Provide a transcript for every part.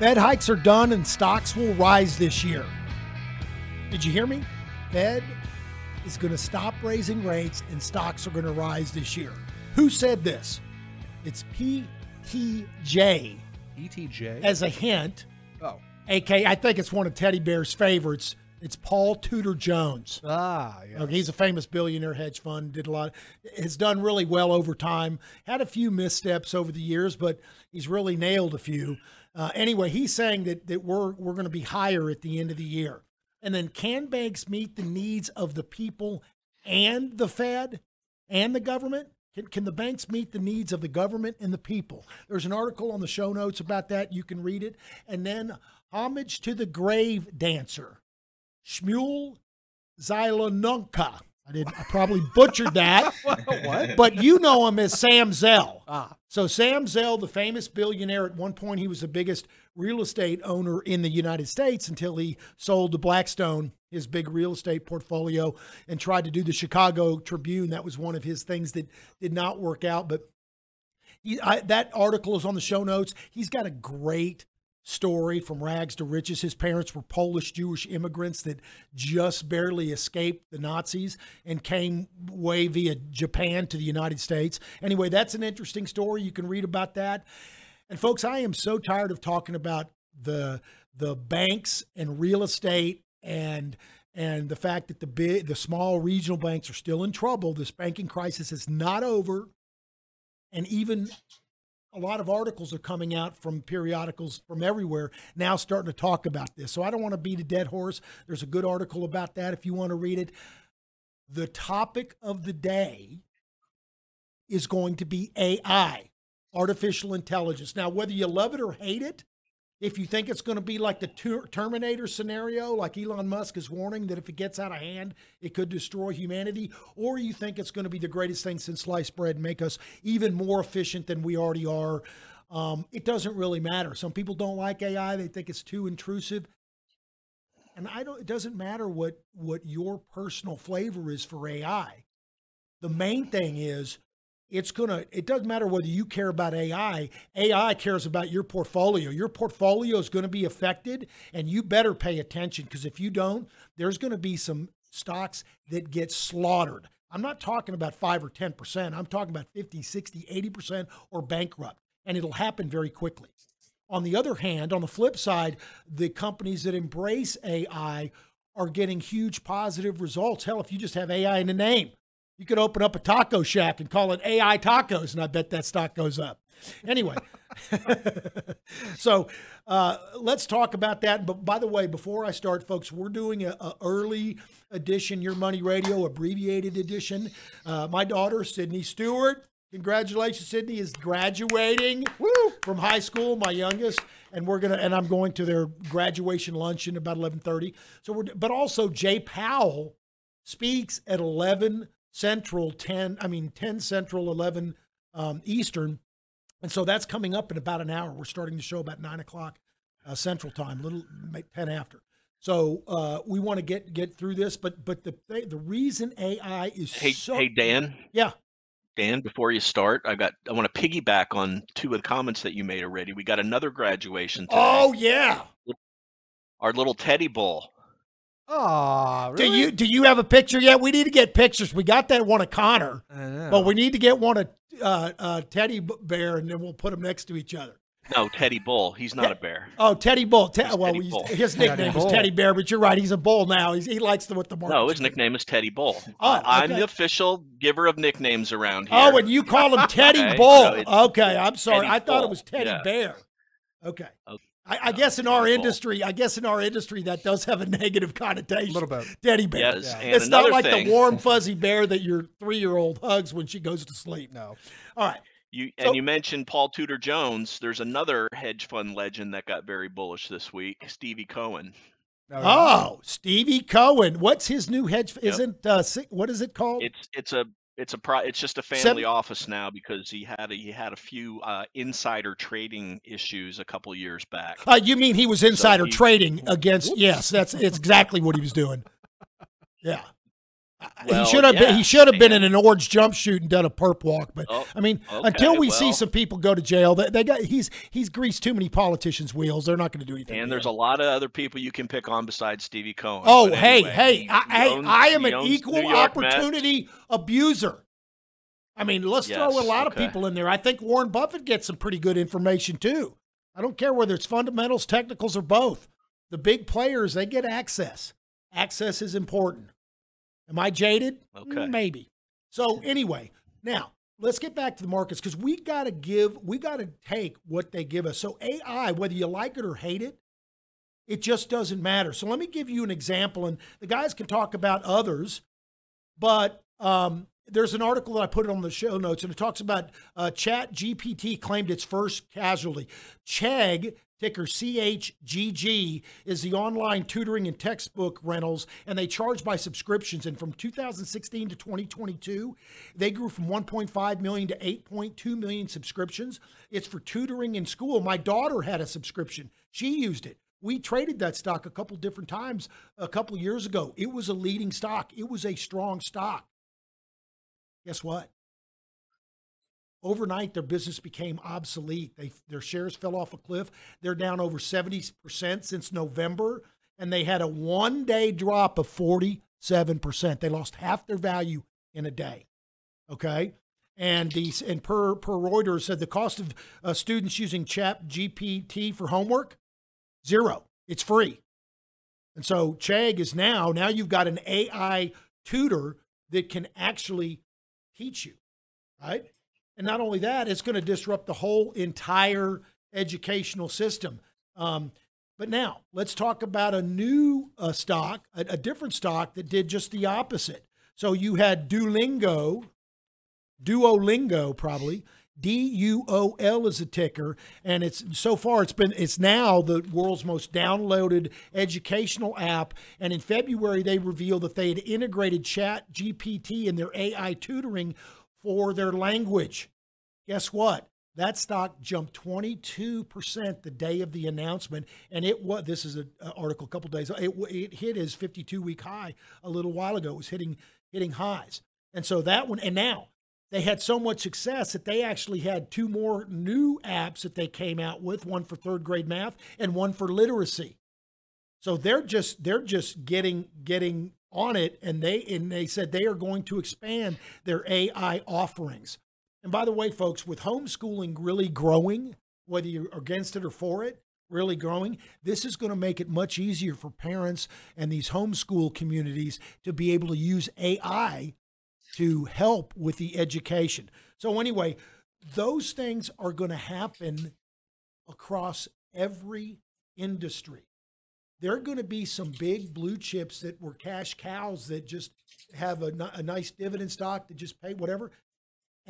Fed hikes are done and stocks will rise this year. Did you hear me? Fed is going to stop raising rates and stocks are going to rise this year. Who said this? It's PTJ ETJ. as a hint. oh. AK, I think it's one of Teddy Bear's favorites. It's Paul Tudor Jones. Ah, yeah. Okay, he's a famous billionaire hedge fund. Did a lot. Has done really well over time. Had a few missteps over the years, but he's really nailed a few. Uh, anyway, he's saying that that we're we're going to be higher at the end of the year. And then, can banks meet the needs of the people and the Fed and the government? Can, can the banks meet the needs of the government and the people? There's an article on the show notes about that. You can read it. And then, homage to the grave dancer, Shmuel Zylanunka. I did. I probably butchered that. what? But you know him as Sam Zell. Ah. So Sam Zell, the famous billionaire, at one point he was the biggest real estate owner in the United States until he sold to Blackstone his big real estate portfolio and tried to do the Chicago Tribune. That was one of his things that did not work out. But he, I, that article is on the show notes. He's got a great story from rags to riches. His parents were Polish Jewish immigrants that just barely escaped the Nazis and came way via Japan to the United States. Anyway, that's an interesting story. You can read about that. And folks, I am so tired of talking about the the banks and real estate and and the fact that the big the small regional banks are still in trouble. This banking crisis is not over. And even a lot of articles are coming out from periodicals from everywhere now starting to talk about this. So I don't want to beat a dead horse. There's a good article about that if you want to read it. The topic of the day is going to be AI, artificial intelligence. Now, whether you love it or hate it, if you think it's going to be like the Ter- Terminator scenario, like Elon Musk is warning that if it gets out of hand, it could destroy humanity, or you think it's going to be the greatest thing since sliced bread and make us even more efficient than we already are, um, it doesn't really matter. Some people don't like AI; they think it's too intrusive, and I don't. It doesn't matter what what your personal flavor is for AI. The main thing is it's going to it doesn't matter whether you care about ai ai cares about your portfolio. Your portfolio is going to be affected and you better pay attention because if you don't there's going to be some stocks that get slaughtered. I'm not talking about 5 or 10% i'm talking about 50 60 80% or bankrupt and it'll happen very quickly. On the other hand on the flip side the companies that embrace ai are getting huge positive results. Hell if you just have ai in the name you could open up a taco shack and call it AI Tacos, and I bet that stock goes up. Anyway, so uh, let's talk about that. But by the way, before I start, folks, we're doing a, a early edition, Your Money Radio, abbreviated edition. Uh, my daughter, Sydney Stewart, congratulations, Sydney is graduating from high school. My youngest, and we're gonna, and I'm going to their graduation luncheon about 11:30. So we're, but also Jay Powell speaks at 11 Central, 10, I mean, 10 Central, 11 um, Eastern. And so that's coming up in about an hour. We're starting the show about nine o'clock uh, Central Time, little maybe 10 after. So uh, we want to get get through this, but but the the reason AI is Hey, so hey, Dan. yeah Dan, before you start, I got I want to piggyback on two of the comments that you made already. We got another graduation today. oh yeah Our little teddy bull. Oh, Do you do you have a picture yet? We need to get pictures. We got that one of Connor, but we need to get one of uh, uh, Teddy Bear, and then we'll put them next to each other. No, Teddy Bull. He's not a bear. Oh, Teddy Bull. Te- well, Teddy we used- Bull. his nickname is Teddy Bear, but you're right. He's a bull now. He's, he likes the what the market. No, his nickname is Teddy Bull. Oh, I- I'm the official giver of nicknames around here. Oh, and you call him Teddy Okay, Bull. so okay, I'm sorry. Teddy I thought it was Teddy yeah. Bear. Okay. Okay. I, I guess in our industry, I guess in our industry that does have a negative connotation. A little bit. Teddy bear. Yes, and It's not like thing- the warm fuzzy bear that your three year old hugs when she goes to sleep. No. All right. You So- and you mentioned Paul Tudor Jones. There's another hedge fund legend that got very bullish this week, Stevie Cohen. No, Oh, Stevie Cohen. What's his new hedge? Yep. Isn't uh, what is it called? It's it's a it's a pri- it's just a Seven- family office now because he had a, he had a few uh, insider trading issues a couple years back. Uh, you mean he was insider he- trading against? Yes, that's it's exactly what he was doing. Yeah, Well, he should have been. He should have been in an orange jumpsuit and done a perp walk. But Oh, I mean, okay, until we see some people go to jail, they, they got he's he's greased too many politicians' wheels. They're not going to do anything. And there's a lot of other people you can pick on besides Stevie Cohen. Oh, But hey, hey, he- I, owns- I am an equal York Mets. opportunity abuser. I mean, let's throw a Yes, lot of people in there. I think Warren Buffett gets some pretty good information too. I don't care whether it's fundamentals, technicals, or both. The big players, they get access. Access is important. Am I jaded? Okay. Maybe. So, anyway, now let's get back to the markets because we got to give, we got to take what they give us. So, AI, whether you like it or hate it, it just doesn't matter. So let me give you an example, and the guys can talk about others, but um, there's an article that I put on the show notes, and it talks about uh, Chat GPT claimed its first casualty. Chegg, ticker CHGG, is the online tutoring and textbook rentals, and they charge by subscriptions. And from 2016 to 2022, they grew from 1.5 million to 8.2 million subscriptions. It's for tutoring in school. My daughter had a subscription; she used it. We traded that stock a couple different times a couple years ago. It was a leading stock. It was a strong stock. Guess what? Overnight, their business became obsolete. They, their shares fell off a cliff. They're down over 70% since November, and they had a one day drop of 47%. They lost half their value in a day. Okay. And these and per per Reuters said the cost of uh, students using Chat GPT for homework zero. It's free. And so Chegg is now now you've got an AI tutor that can actually teach you, right? And not only that, it's going to disrupt the whole entire educational system. Um, but now let's talk about a new uh, stock, a, a different stock that did just the opposite. So you had Duolingo, Duolingo probably. D U O L is a ticker, and it's so far it's been it's now the world's most downloaded educational app. And in February, they revealed that they had integrated Chat GPT in their AI tutoring for their language. Guess what? That stock jumped 22% the day of the announcement, and it was. This is an article a couple days. It, it hit his 52 week high a little while ago. It was hitting hitting highs, and so that one. And now they had so much success that they actually had two more new apps that they came out with. One for third grade math and one for literacy. So they're just they're just getting getting on it, and they and they said they are going to expand their AI offerings. And by the way, folks, with homeschooling really growing, whether you're against it or for it, really growing, this is going to make it much easier for parents and these homeschool communities to be able to use AI to help with the education. So, anyway, those things are going to happen across every industry. There are going to be some big blue chips that were cash cows that just have a, a nice dividend stock that just pay whatever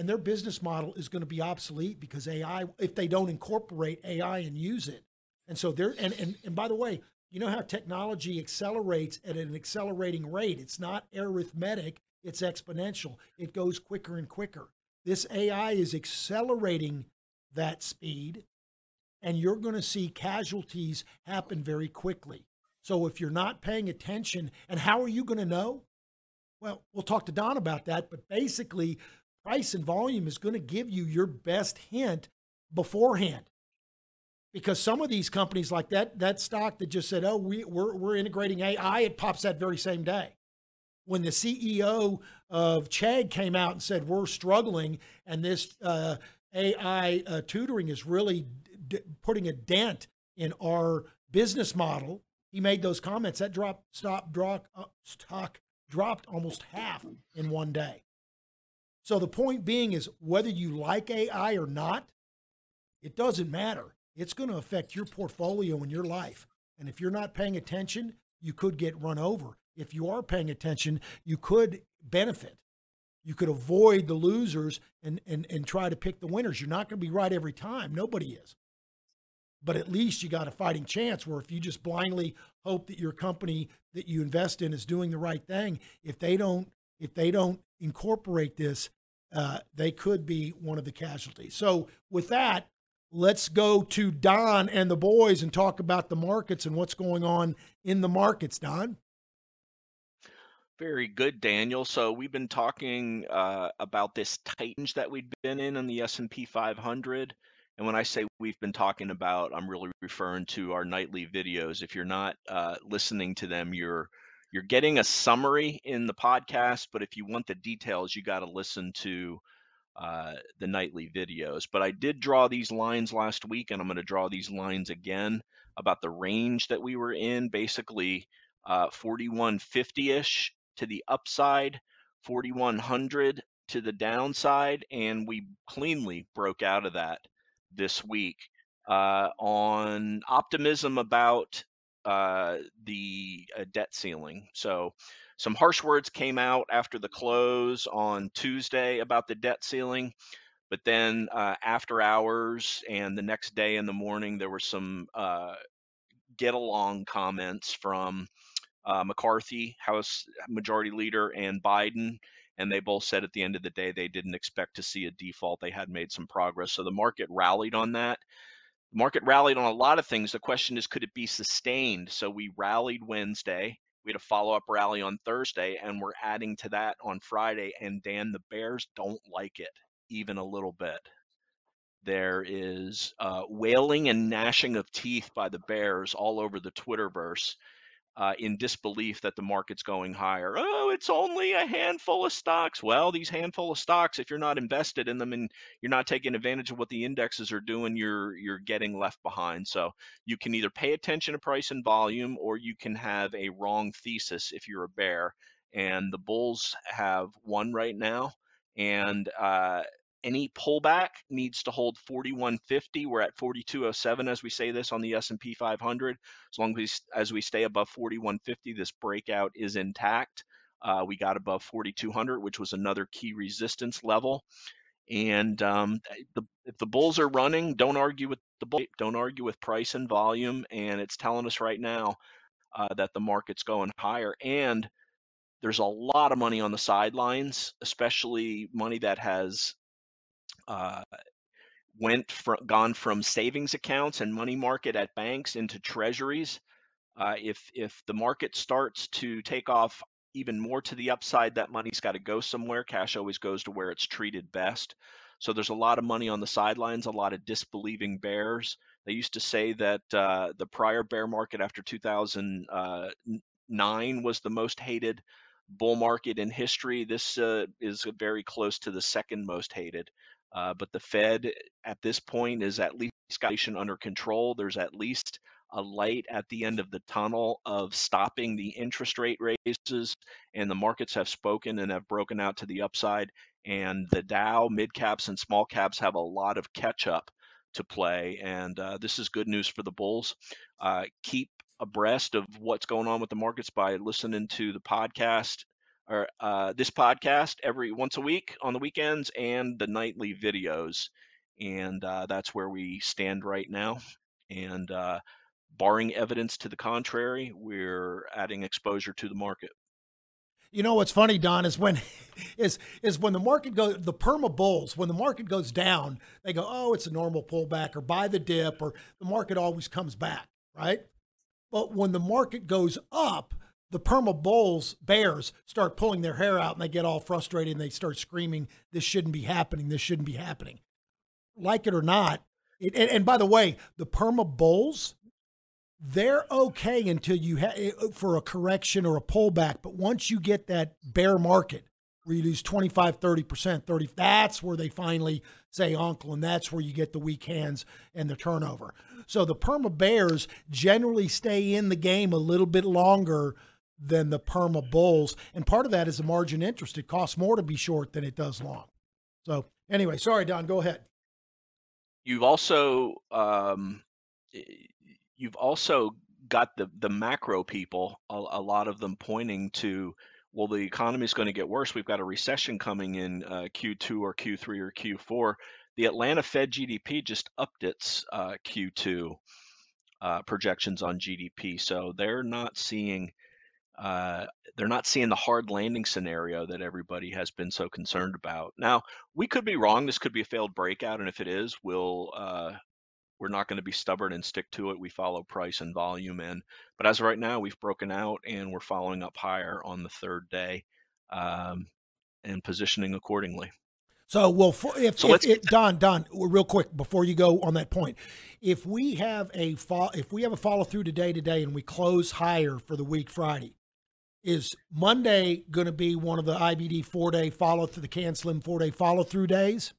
and their business model is going to be obsolete because AI, if they don't incorporate AI and use it. And so they're, and, and, and by the way, you know how technology accelerates at an accelerating rate. It's not arithmetic, it's exponential. It goes quicker and quicker. This AI is accelerating that speed, and you're going to see casualties happen very quickly. So if you're not paying attention, and how are you going to know? Well, we'll talk to Don about that, but basically, price and volume is going to give you your best hint beforehand. because some of these companies like that that stock that just said, "Oh, we we're, we're integrating AI," it pops that very same day. When the CEO of Chegg came out and said we're struggling, and this uh, AI uh, tutoring is really d- putting a dent in our business model, he made those comments. That drop, stop, drop, uh, stock dropped almost half in one day. So the point being is whether you like AI or not, it doesn't matter. It's going to affect your portfolio and your life. And if you're not paying attention, you could get run over. If you are paying attention, you could benefit. You could avoid the losers and, and, and try to pick the winners. You're not going to be right every time. Nobody is. But at least you got a fighting chance where if you just blindly hope that your company that you invest in is doing the right thing, if they don't if they don't incorporate this, uh, they could be one of the casualties. So with that, let's go to Don and the boys and talk about the markets and what's going on in the markets. Don. Very good, Daniel. So we've been talking uh, about this tightened that we've been in on the S&P 500. And when I say we've been talking about, I'm really referring to our nightly videos. If you're not uh, listening to them, you're you're getting a summary in the podcast. But if you want the details, you got to listen to uh, the nightly videos. But I did draw these lines last week, and I'm going to draw these lines again about the range that we were in. Basically, uh, 4150-ish to the upside, 4100 to the downside, and we cleanly broke out of that this week uh, on optimism about uh, the uh, debt ceiling. So, some harsh words came out after the close on Tuesday about the debt ceiling, but then uh, after hours and the next day in the morning, there were some uh, get along comments from uh, McCarthy, House Majority Leader, and Biden. And they both said at the end of the day they didn't expect to see a default. They had made some progress. So the market rallied on that. The market rallied on a lot of things. The question is, could it be sustained? So we rallied Wednesday. We had a follow up rally on Thursday, and we're adding to that on Friday. And Dan, the Bears don't like it even a little bit. There is uh, wailing and gnashing of teeth by the Bears all over the Twitterverse uh, in disbelief that the market's going higher. Oh, it's only a handful of stocks. Well, these handful of stocks, if you're not invested in them and you're not taking advantage of what the indexes are doing, you're you're getting left behind. So you can either pay attention to price and volume, or you can have a wrong thesis if you're a bear. And the bulls have one right now, and uh, any pullback needs to hold 4150 we're at 4207 as we say this on the s&p 500 as long as, as we stay above 4150 this breakout is intact. Uh, we got above 4200 which was another key resistance level. And um, the, if the bulls are running don't argue with the bull don't argue with price and volume. And it's telling us right now uh, that the market's going higher. And there's a lot of money on the sidelines especially money that has uh, went from gone from savings accounts and money market at banks into treasuries. Uh, if if the market starts to take off even more to the upside, that money's got to go somewhere. Cash always goes to where it's treated best. So there's a lot of money on the sidelines, a lot of disbelieving bears. They used to say that uh, the prior bear market after 2009 was the most hated bull market in history. This uh, is very close to the second most hated. Uh, but the Fed at this point is at least got under control. There's at least a light at the end of the tunnel of stopping the interest rate raises, and the markets have spoken and have broken out to the upside. And the Dow, mid caps, and small caps have a lot of catch up to play. And uh, this is good news for the bulls. Uh, keep abreast of what's going on with the markets by listening to the podcast or uh, this podcast every once a week on the weekends and the nightly videos. And uh, that's where we stand right now. And uh, barring evidence to the contrary, we're adding exposure to the market. You know what's funny, Don, is when is is when the market goes the perma bulls, when the market goes down, they go, Oh, it's a normal pullback or buy the dip or the market always comes back, right? But when the market goes up, the perma bulls bears start pulling their hair out and they get all frustrated and they start screaming this shouldn't be happening this shouldn't be happening like it or not It, and, and by the way, the perma bulls, they're okay until you have eh, oh, for a correction or a pullback. But once you get that bear market where you lose 25, 30%, 30, that's where they finally say uncle, and that's where you get the weak hands and the turnover. So the perma bears generally stay in the game a little bit longer than the perma bulls. And part of that is the margin interest. It costs more to be short than it does long. So anyway, sorry, Don, go ahead. You've also um, you've also got the the macro people, a, a lot of them pointing to, well, the economy is going to get worse. We've got a recession coming in uh, Q2 or Q3 or Q4. The Atlanta Fed GDP just upped its uh, Q2 uh, projections on GDP, so they're not seeing uh, they're not seeing the hard landing scenario that everybody has been so concerned about. Now, we could be wrong. This could be a failed breakout, and if it is, we'll uh, we're not going to be stubborn and stick to it. We follow price and volume, in. but as of right now, we've broken out and we're following up higher on the third day, um, and positioning accordingly. So, well, for, if, So if Don, Don, real quick before you go on that point, if we have a fo- if we have a follow through today today and we close higher for the week Friday, is Monday going to be one of the IBD four day follow through the Can Slim four day follow through days?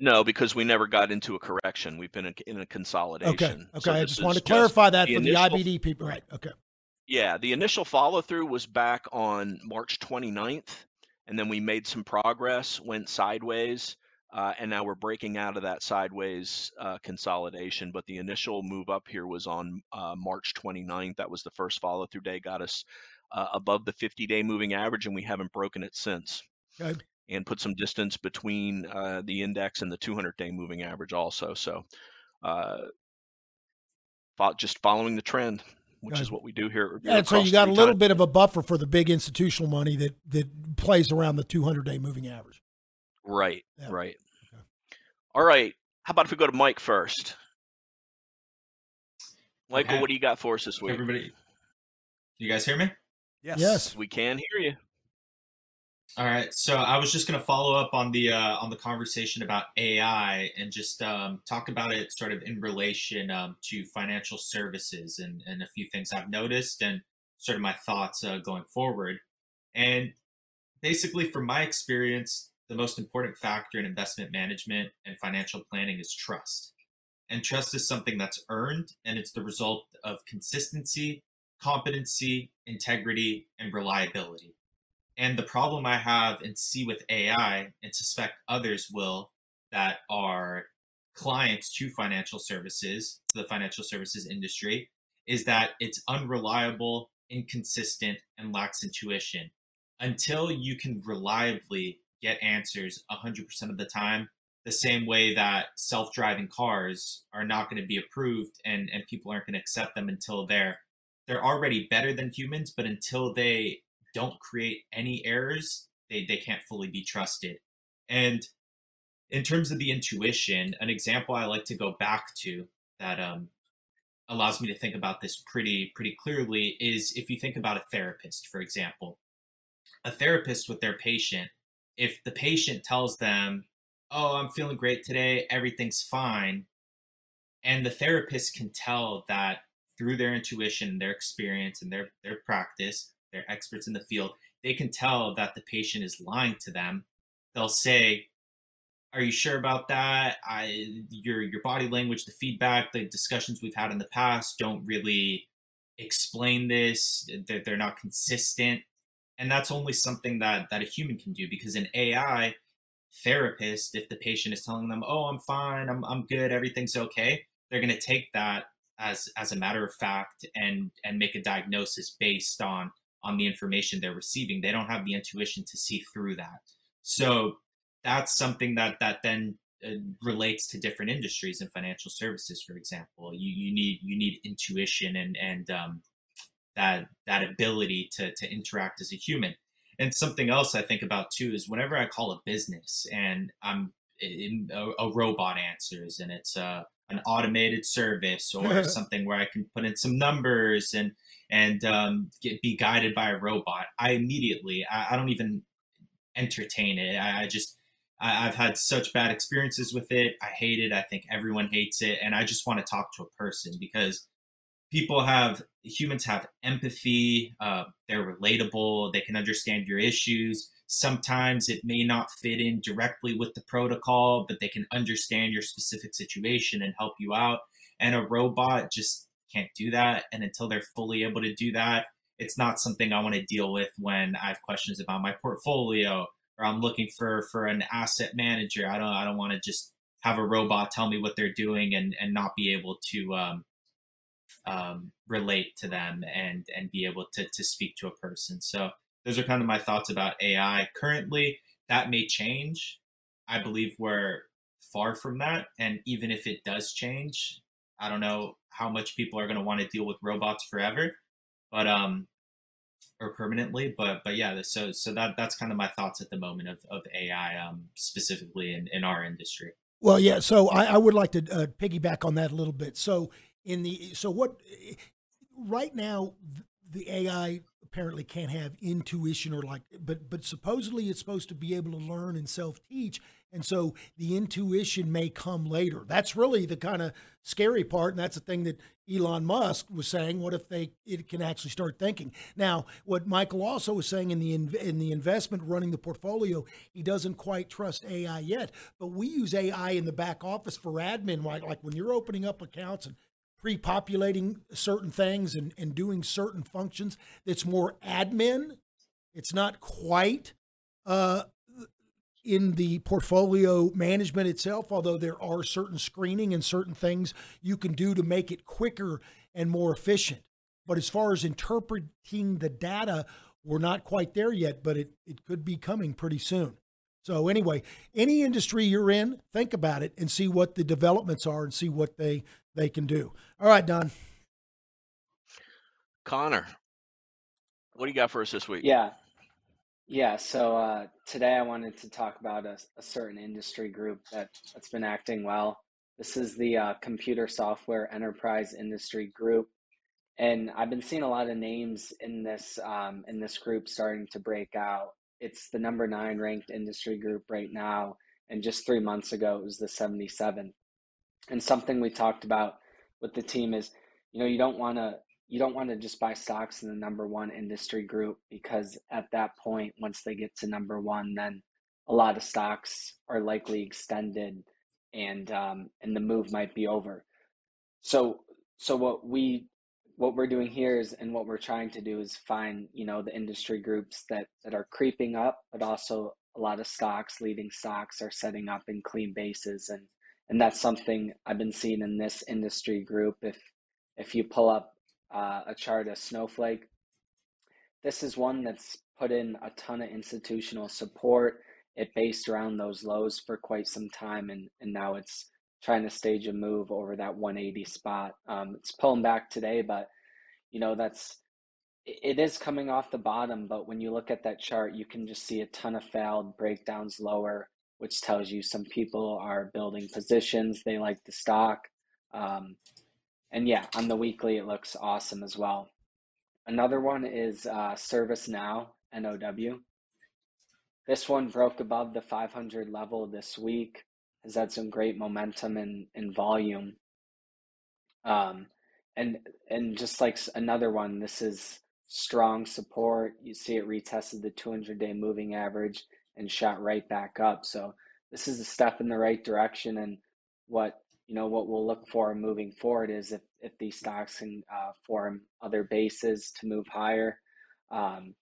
No, because we never got into a correction. We've been in, in a consolidation. Okay, okay. So I just wanted to clarify that the for the IBD people, right? Okay. Yeah, the initial follow through was back on March 29th, and then we made some progress, went sideways, uh, and now we're breaking out of that sideways uh, consolidation. But the initial move up here was on uh, March 29th. That was the first follow through day, got us uh, above the 50 day moving average, and we haven't broken it since. And put some distance between uh, the index and the 200 day moving average, also. So, uh, just following the trend, which is what we do here. Yeah, and so you got a little bit of a buffer for the big institutional money that that plays around the 200 day moving average. Right, Yeah. right. Okay. All right. How about if we go to Mike first? Michael, what do you got for us this week? Everybody, you guys hear me? Yes. Yes. We can hear you. All right. So I was just going to follow up on the uh, on the conversation about AI and just um, talk about it sort of in relation um, to financial services and, and a few things I've noticed and sort of my thoughts uh, going forward. And basically, from my experience, the most important factor in investment management and financial planning is trust. And trust is something that's earned, and it's the result of consistency, competency, integrity, and reliability. And the problem I have and see with AI, and suspect others will, that are clients to financial services, to the financial services industry, is that it's unreliable, inconsistent, and lacks intuition. Until you can reliably get answers 100% of the time, the same way that self-driving cars are not going to be approved and, and people aren't going to accept them until they're they're already better than humans, but until they don't create any errors, they, they can't fully be trusted. And in terms of the intuition, an example I like to go back to that um, allows me to think about this pretty pretty clearly is if you think about a therapist, for example. A therapist with their patient, if the patient tells them, Oh, I'm feeling great today, everything's fine, and the therapist can tell that through their intuition, their experience, and their, their practice, they're experts in the field, they can tell that the patient is lying to them. They'll say, Are you sure about that? I your your body language, the feedback, the discussions we've had in the past don't really explain this. They're, they're not consistent. And that's only something that, that a human can do because an AI therapist, if the patient is telling them, Oh, I'm fine, I'm I'm good, everything's okay, they're gonna take that as as a matter of fact and and make a diagnosis based on on the information they're receiving. They don't have the intuition to see through that. So that's something that that then uh, relates to different industries and financial services for example. You you need you need intuition and and um, that that ability to to interact as a human. And something else i think about too is whenever i call a business and i'm in, a, a robot answers and it's uh an automated service or something where I can put in some numbers and and um, get, be guided by a robot. I immediately I, I don't even entertain it. I, I just I, I've had such bad experiences with it. I hate it. I think everyone hates it, and I just want to talk to a person because people have humans have empathy. Uh, they're relatable. They can understand your issues. Sometimes it may not fit in directly with the protocol, but they can understand your specific situation and help you out. And a robot just can't do that. And until they're fully able to do that, it's not something I want to deal with when I have questions about my portfolio or I'm looking for for an asset manager. I don't I don't want to just have a robot tell me what they're doing and and not be able to um, um, relate to them and and be able to to speak to a person. So those are kind of my thoughts about AI. Currently, that may change. I believe we're far from that, and even if it does change, I don't know how much people are going to want to deal with robots forever, but um, or permanently. But but yeah, so so that that's kind of my thoughts at the moment of of AI um, specifically in in our industry. Well, yeah. So I, I would like to uh, piggyback on that a little bit. So in the so what right now the AI apparently can't have intuition or like but but supposedly it's supposed to be able to learn and self-teach and so the intuition may come later. That's really the kind of scary part and that's the thing that Elon Musk was saying what if they it can actually start thinking? Now what Michael also was saying in the in the investment running the portfolio he doesn't quite trust AI yet but we use AI in the back office for admin like like when you're opening up accounts and pre-populating certain things and, and doing certain functions that's more admin. It's not quite uh, in the portfolio management itself although there are certain screening and certain things you can do to make it quicker and more efficient. But as far as interpreting the data we're not quite there yet but it, it could be coming pretty soon. So anyway, any industry you're in, think about it and see what the developments are and see what they they can do. All right, Don. Connor, what do you got for us this week? Yeah. Yeah. So uh, today I wanted to talk about a, a certain industry group that, that's been acting well. This is the uh, Computer Software Enterprise Industry Group. And I've been seeing a lot of names in this um, in this group starting to break out. It's the number nine ranked industry group right now, and just three months ago it was the 77th. And something we talked about with the team is, you know, you don't want to you don't want to just buy stocks in the number one industry group because at that point, once they get to number one, then a lot of stocks are likely extended, and um, and the move might be over. So so what we what we're doing here is and what we're trying to do is find you know the industry groups that that are creeping up, but also a lot of stocks, leading stocks, are setting up in clean bases and and that's something I've been seeing in this industry group. If if you pull up uh, a chart of Snowflake, this is one that's put in a ton of institutional support. It based around those lows for quite some time, and and now it's trying to stage a move over that 180 spot. Um, it's pulling back today, but you know that's it is coming off the bottom. But when you look at that chart, you can just see a ton of failed breakdowns lower which tells you some people are building positions. They like the stock. Um, and yeah, on the weekly, it looks awesome as well. Another one is uh, ServiceNow, NOW. This one broke above the 500 level this week, has had some great momentum and, and volume. Um, and and just like another one, this is strong support. You see it retested the 200 day moving average and shot right back up. So this is a step in the right direction. And what you know what we'll look for moving forward is if if these stocks can uh, form other bases to move higher. Um,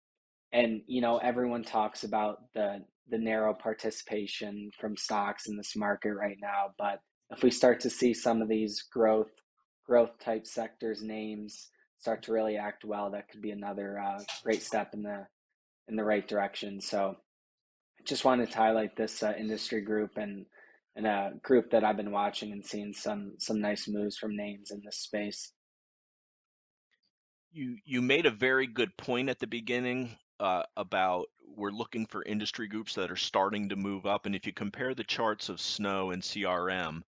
and you know everyone talks about the the narrow participation from stocks in this market right now, but if we start to see some of these growth growth type sectors names start to really act well, that could be another uh, great step in the in the right direction. So just wanted to highlight this uh, industry group and and a group that I've been watching and seeing some some nice moves from names in this space. You you made a very good point at the beginning uh, about we're looking for industry groups that are starting to move up, and if you compare the charts of Snow and CRM,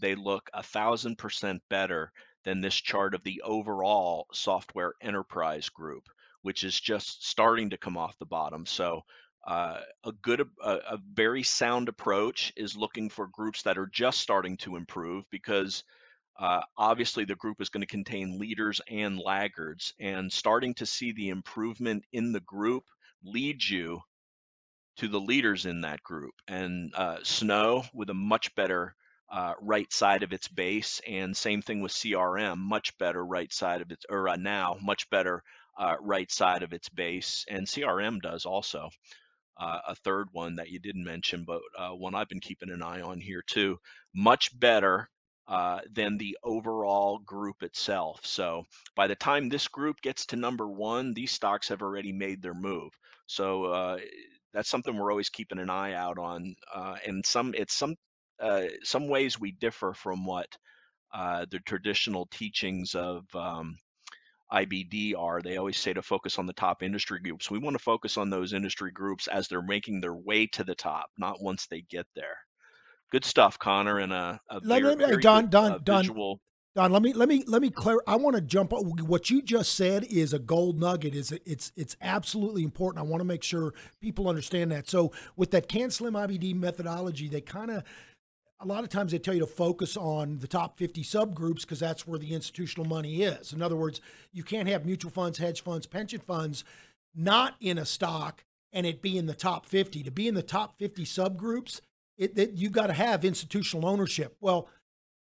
they look a thousand percent better than this chart of the overall software enterprise group, which is just starting to come off the bottom. So uh, a good, a, a very sound approach is looking for groups that are just starting to improve because uh, obviously the group is going to contain leaders and laggards, and starting to see the improvement in the group leads you to the leaders in that group. And uh, Snow with a much better uh, right side of its base, and same thing with CRM, much better right side of its, or uh, now much better uh, right side of its base, and CRM does also. Uh, a third one that you didn't mention, but uh, one I've been keeping an eye on here too. Much better uh, than the overall group itself. So by the time this group gets to number one, these stocks have already made their move. So uh, that's something we're always keeping an eye out on. Uh, and some it's some uh, some ways we differ from what the traditional teachings of um, IBD are. They always say to focus on the top industry groups. We want to focus on those industry groups as they're making their way to the top, not once they get there. Good stuff, Connor, and a, a Let very, me- very Don- good, Don- uh, Don- visual. Don, let me let me let me clear. I want to jump. What you just said is a gold nugget. Is it's it's absolutely important. I want to make sure people understand that. So with that Can Slim IBD methodology, they kind of a lot of times they tell you to focus on the top 50 subgroups because that's where the institutional money is. In other words, you can't have mutual funds, hedge funds, pension funds not in a stock and it be in the top 50. To be in the top 50 subgroups, it, that you've got to have institutional ownership. Well,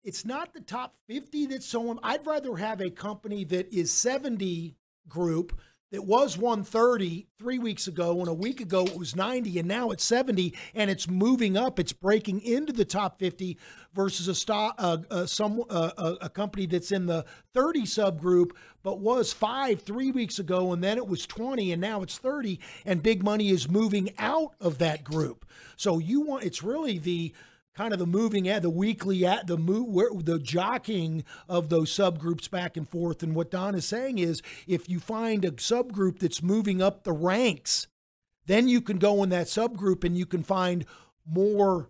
it's not the top 50 that's so I'd rather have a company that is 70 group that was 130 three weeks ago and a week ago it was 90 and now it's 70 and it's moving up. It's breaking into the top 50 versus a stock uh, uh, some uh, a, company that's in the 30 subgroup but was 5 3 weeks ago and then it was 20 and now it's 30 and big money is moving out of that group. So you want it's really the kind of the moving at the weekly at the move where the jockeying of those subgroups back and forth and what don is saying is if you find a subgroup that's moving up the ranks then you can go in that subgroup and you can find more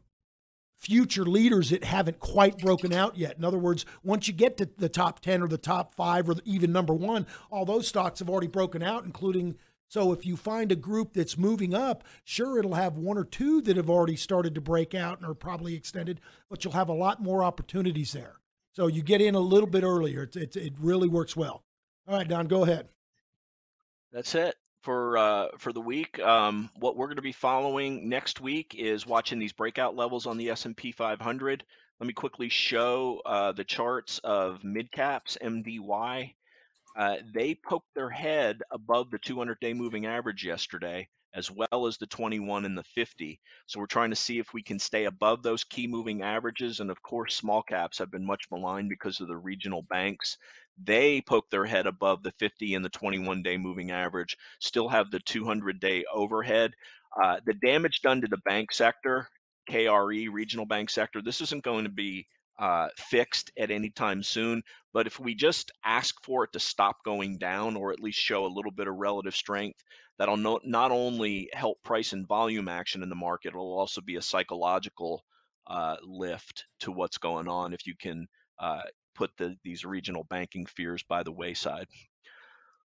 future leaders that haven't quite broken out yet. In other words, once you get to the top 10 or the top 5 or even number 1, all those stocks have already broken out including so if you find a group that's moving up, sure it'll have one or two that have already started to break out and are probably extended, but you'll have a lot more opportunities there. So you get in a little bit earlier. It, it, it really works well. All right, Don, go ahead. That's it for uh, for the week. Um, what we're going to be following next week is watching these breakout levels on the S&P 500. Let me quickly show uh, the charts of mid caps, MDY. Uh, they poked their head above the 200-day moving average yesterday, as well as the 21 and the 50. So we're trying to see if we can stay above those key moving averages. And of course, small caps have been much maligned because of the regional banks. They poke their head above the 50 and the 21 day moving average, still have the 200 day overhead. Uh, the damage done to the bank sector, KRE, regional bank sector, this isn't going to be uh, fixed at any time soon. But if we just ask for it to stop going down or at least show a little bit of relative strength, that'll no, not only help price and volume action in the market, it'll also be a psychological uh, lift to what's going on if you can uh, put the, these regional banking fears by the wayside.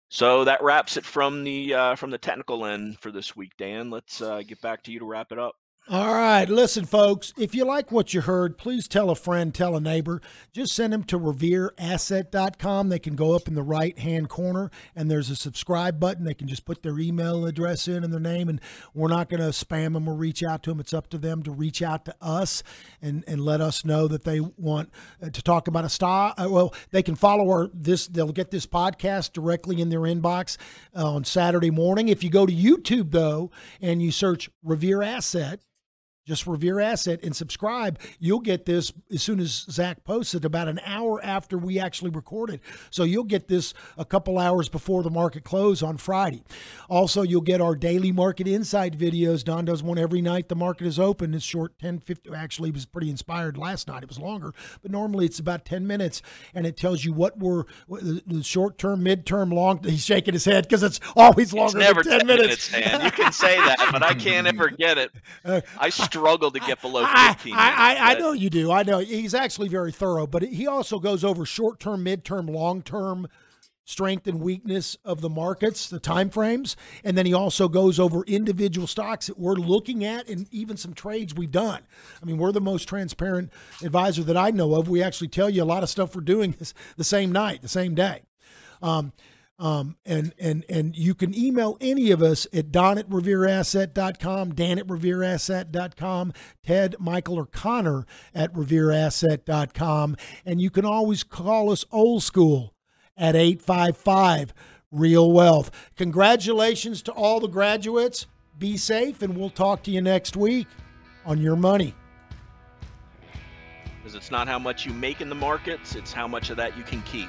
So that wraps it from the uh, from the technical end for this week, Dan. Let's uh, get back to you to wrap it up. All right, listen, folks. If you like what you heard, please tell a friend, tell a neighbor. Just send them to revereasset.com. They can go up in the right hand corner, and there's a subscribe button. They can just put their email address in and their name, and we're not going to spam them or reach out to them. It's up to them to reach out to us and, and let us know that they want uh, to talk about a stock. Uh, well, they can follow our this. They'll get this podcast directly in their inbox uh, on Saturday morning. If you go to YouTube though and you search Revere Asset just Revere Asset and subscribe. You'll get this as soon as Zach posts it, about an hour after we actually record it. So you'll get this a couple hours before the market close on Friday. Also, you'll get our daily market insight videos. Don does one every night the market is open. It's short 10, 50. Actually, it was pretty inspired last night. It was longer, but normally it's about 10 minutes and it tells you what were the, short term, mid term, long. He's shaking his head because it's always It's longer never than 10, minutes. Dan. You can say that, but I can't ever get it. Uh, I struggle to get below I, 15. I, I, I but- know you do. I know he's actually very thorough, but he also goes over short term, mid term, long term strength and weakness of the markets, the time frames, and then he also goes over individual stocks that we're looking at and even some trades we've done. I mean, we're the most transparent advisor that I know of. We actually tell you a lot of stuff we're doing this the same night, the same day. Um, um, and and and you can email any of us at don at revereasset.com, dan at revereasset.com, Ted, Michael, or Connor at revereasset.com. And you can always call us old school at 855 Real Wealth. Congratulations to all the graduates. Be safe, and we'll talk to you next week on your money. Because it's not how much you make in the markets, it's how much of that you can keep.